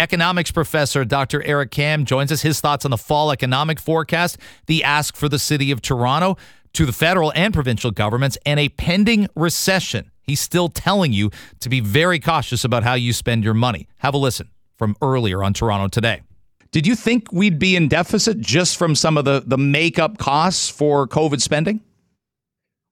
Economics professor Dr. Eric Kam joins us. His thoughts on the fall economic forecast, the ask for the city of Toronto to the federal and provincial governments, and a pending recession. He's still telling you to be very cautious about how you spend your money. Have a listen from earlier on Toronto Today. Did you think we'd be in deficit just from some of the, the makeup costs for COVID spending?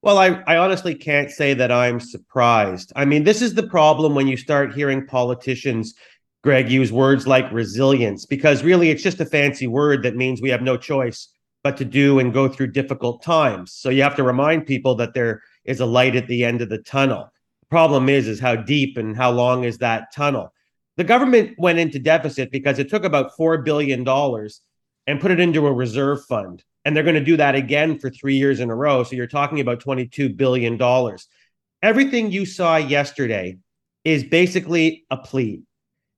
Well, I, I honestly can't say that I'm surprised. I mean, this is the problem when you start hearing politicians, Greg, use words like resilience, because really it's just a fancy word that means we have no choice but to do and go through difficult times. So you have to remind people that there is a light at the end of the tunnel. The problem is, is how deep and how long is that tunnel? The government went into deficit because it took about $4 billion and put it into a reserve fund. And they're going to do that again for three years in a row. So you're talking about $22 billion. Everything you saw yesterday is basically a plea.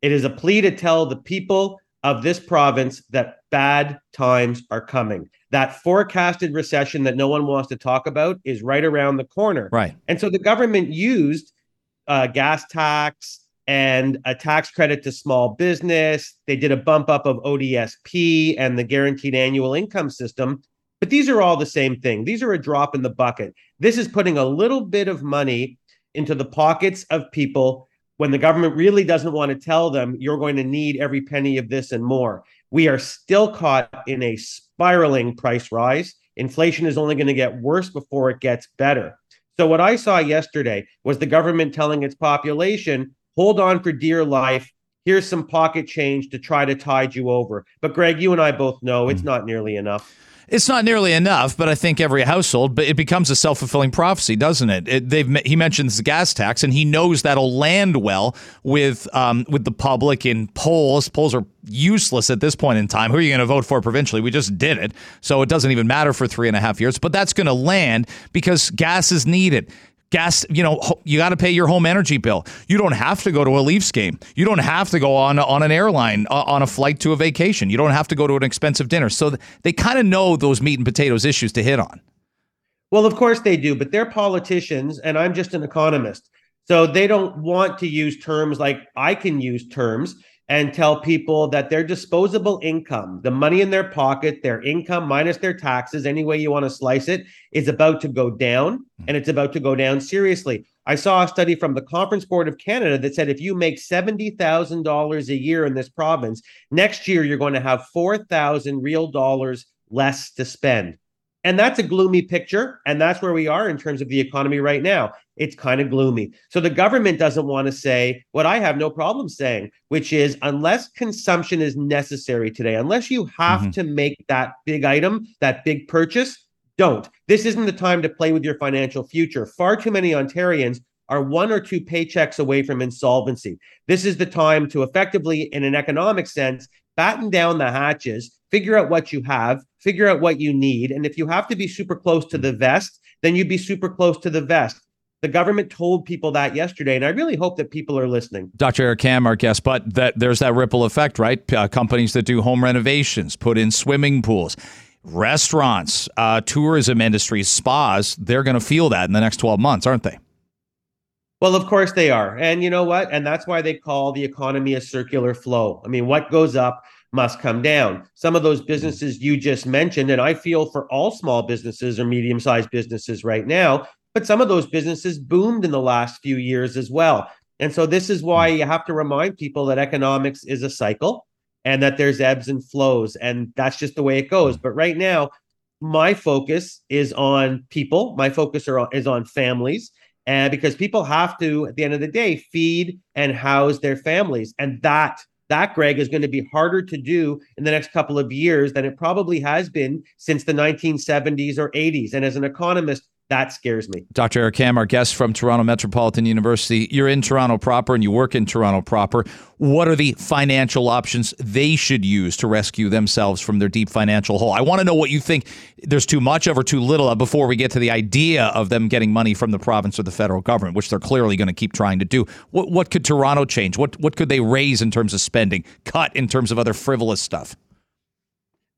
It is a plea to tell the people of this province that bad times are coming. That forecasted recession that no one wants to talk about is right around the corner. Right. And so the government used uh, gas tax, and a tax credit to small business. They did a bump up of ODSP and the guaranteed annual income system. But these are all the same thing. These are a drop in the bucket. This is putting a little bit of money into the pockets of people when the government really doesn't want to tell them you're going to need every penny of this and more. We are still caught in a spiraling price rise. Inflation is only going to get worse before it gets better. So, what I saw yesterday was the government telling its population hold on for dear life. Here's some pocket change to try to tide you over. But Greg, you and I both know it's hmm. not nearly enough. It's not nearly enough, but I think every household, but it becomes a self fulfilling prophecy, doesn't it? it? They've he mentions the gas tax, and he knows that'll land well with um, with the public in polls. Polls are useless at this point in time. Who are you going to vote for provincially? We just did it, so it doesn't even matter for three and a half years. But that's going to land because gas is needed gas you know you got to pay your home energy bill. You don't have to go to a leafs game. You don't have to go on on an airline uh, on a flight to a vacation. You don't have to go to an expensive dinner. So they kind of know those meat and potatoes issues to hit on. Well of course they do but they're politicians and i'm just an economist. So they don't want to use terms like i can use terms and tell people that their disposable income, the money in their pocket, their income minus their taxes, any way you want to slice it, is about to go down hmm. and it's about to go down seriously. I saw a study from the Conference Board of Canada that said if you make $70,000 a year in this province, next year you're going to have 4,000 real dollars less to spend. And that's a gloomy picture. And that's where we are in terms of the economy right now. It's kind of gloomy. So the government doesn't want to say what I have no problem saying, which is unless consumption is necessary today, unless you have mm-hmm. to make that big item, that big purchase, don't. This isn't the time to play with your financial future. Far too many Ontarians are one or two paychecks away from insolvency. This is the time to effectively, in an economic sense, batten down the hatches, figure out what you have, figure out what you need. And if you have to be super close to the vest, then you'd be super close to the vest. The government told people that yesterday, and I really hope that people are listening. Dr. Eric Kam, our guest, but that there's that ripple effect, right? Uh, companies that do home renovations, put in swimming pools, restaurants, uh, tourism industries, spas, they're going to feel that in the next 12 months, aren't they? Well, of course they are. And you know what? And that's why they call the economy a circular flow. I mean, what goes up must come down. Some of those mm-hmm. businesses you just mentioned, and I feel for all small businesses or medium sized businesses right now, but some of those businesses boomed in the last few years as well. And so this is why mm-hmm. you have to remind people that economics is a cycle and that there's ebbs and flows. And that's just the way it goes. But right now, my focus is on people. My focus are, is on families. And because people have to, at the end of the day, feed and house their families. And that that greg is going to be harder to do in the next couple of years than it probably has been since the 1970s or 80s and as an economist that scares me. Dr. Eric Kam, our guest from Toronto Metropolitan University. You're in Toronto proper and you work in Toronto proper. What are the financial options they should use to rescue themselves from their deep financial hole? I want to know what you think there's too much of or too little of before we get to the idea of them getting money from the province or the federal government, which they're clearly going to keep trying to do. What, what could Toronto change? What, what could they raise in terms of spending, cut in terms of other frivolous stuff?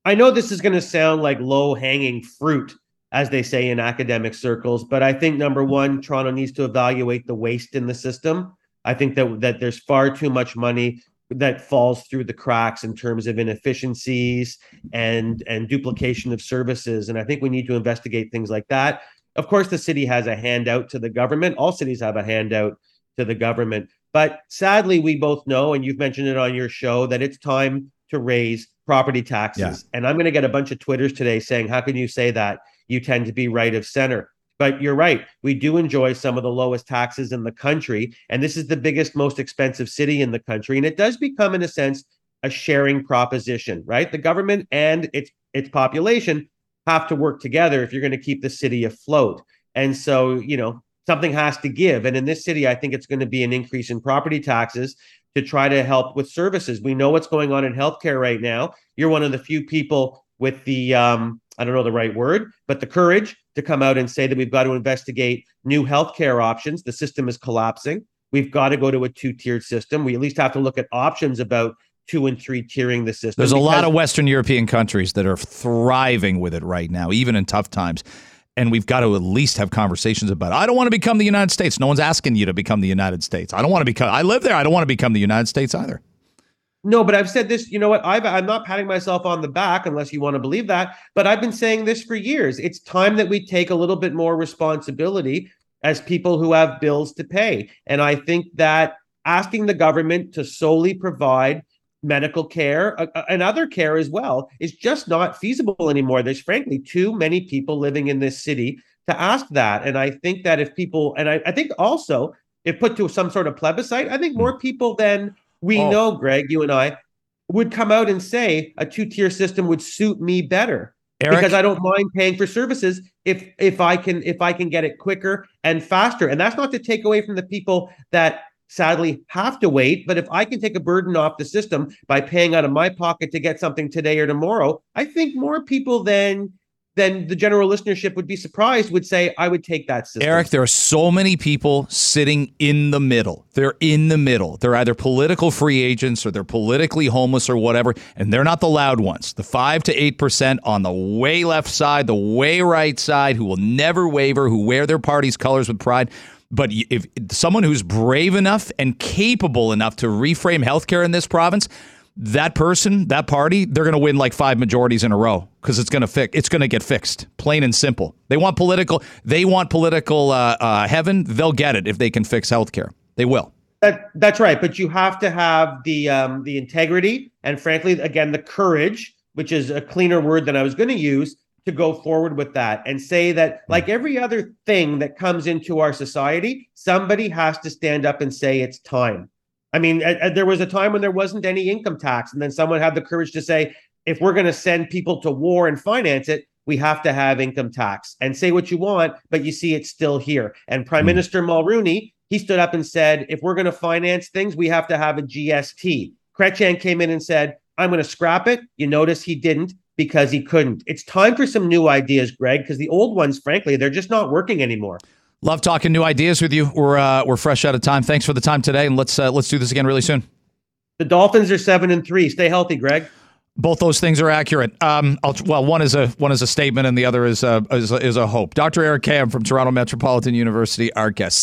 I know this is going to sound like low hanging fruit as they say in academic circles. But I think number one, Toronto needs to evaluate the waste in the system. I think that that there's far too much money that falls through the cracks in terms of inefficiencies and and duplication of services and i think we need to investigate things like that of course the city has a handout to the government all cities have a handout to the government but sadly we both know and you've mentioned it on your show that it's time to raise property taxes yeah. and i'm going to get a bunch of twitters today saying how can you say that you tend to be right of center but you're right. We do enjoy some of the lowest taxes in the country. And this is the biggest, most expensive city in the country. And it does become, in a sense, a sharing proposition, right? The government and its its population have to work together if you're going to keep the city afloat. And so, you know, something has to give. And in this city, I think it's going to be an increase in property taxes to try to help with services. We know what's going on in healthcare right now. You're one of the few people with the um, I don't know the right word, but the courage to come out and say that we've got to investigate new healthcare options. The system is collapsing. We've got to go to a two tiered system. We at least have to look at options about two and three tiering the system. There's a lot of Western European countries that are thriving with it right now, even in tough times. And we've got to at least have conversations about. It. I don't want to become the United States. No one's asking you to become the United States. I don't want to become. I live there. I don't want to become the United States either. No, but I've said this. You know what? i am not patting myself on the back unless you want to believe that. But I've been saying this for years. It's time that we take a little bit more responsibility as people who have bills to pay. And I think that asking the government to solely provide medical care uh, uh, and other care as well is just not feasible anymore. There's frankly too many people living in this city to ask that. And I think that if people, and I, I think also if put to some sort of plebiscite, I think more people than we oh. know, Greg, you and I would come out and say a two tier system would suit me better. Eric? Because I don't mind paying for services if if I can if I can get it quicker and faster. And that's not to take away from the people that sadly have to wait. But if I can take a burden off the system by paying out of my pocket to get something today or tomorrow, I think more people than then the general listenership would be surprised, would say, I would take that system. Eric, there are so many people sitting in the middle. They're in the middle. They're either political free agents or they're politically homeless or whatever, and they're not the loud ones. The 5 to 8% on the way left side, the way right side, who will never waver, who wear their party's colors with pride. But if someone who's brave enough and capable enough to reframe healthcare in this province, that person, that party, they're going to win like five majorities in a row because it's going to fix. It's going to get fixed, plain and simple. They want political. They want political uh, uh, heaven. They'll get it if they can fix healthcare. They will. That, that's right, but you have to have the um, the integrity and, frankly, again, the courage, which is a cleaner word than I was going to use, to go forward with that and say that, like every other thing that comes into our society, somebody has to stand up and say it's time. I mean, there was a time when there wasn't any income tax, and then someone had the courage to say, if we're going to send people to war and finance it, we have to have income tax and say what you want, but you see it's still here. And Prime mm. Minister Mulroney, he stood up and said, if we're going to finance things, we have to have a GST. Chrétien came in and said, I'm going to scrap it. You notice he didn't because he couldn't. It's time for some new ideas, Greg, because the old ones, frankly, they're just not working anymore. Love talking new ideas with you. We're uh, we're fresh out of time. Thanks for the time today, and let's uh, let's do this again really soon. The Dolphins are seven and three. Stay healthy, Greg. Both those things are accurate. Um, well, one is a one is a statement, and the other is a, is a, is a hope. Dr. Eric Kam from Toronto Metropolitan University, our guest.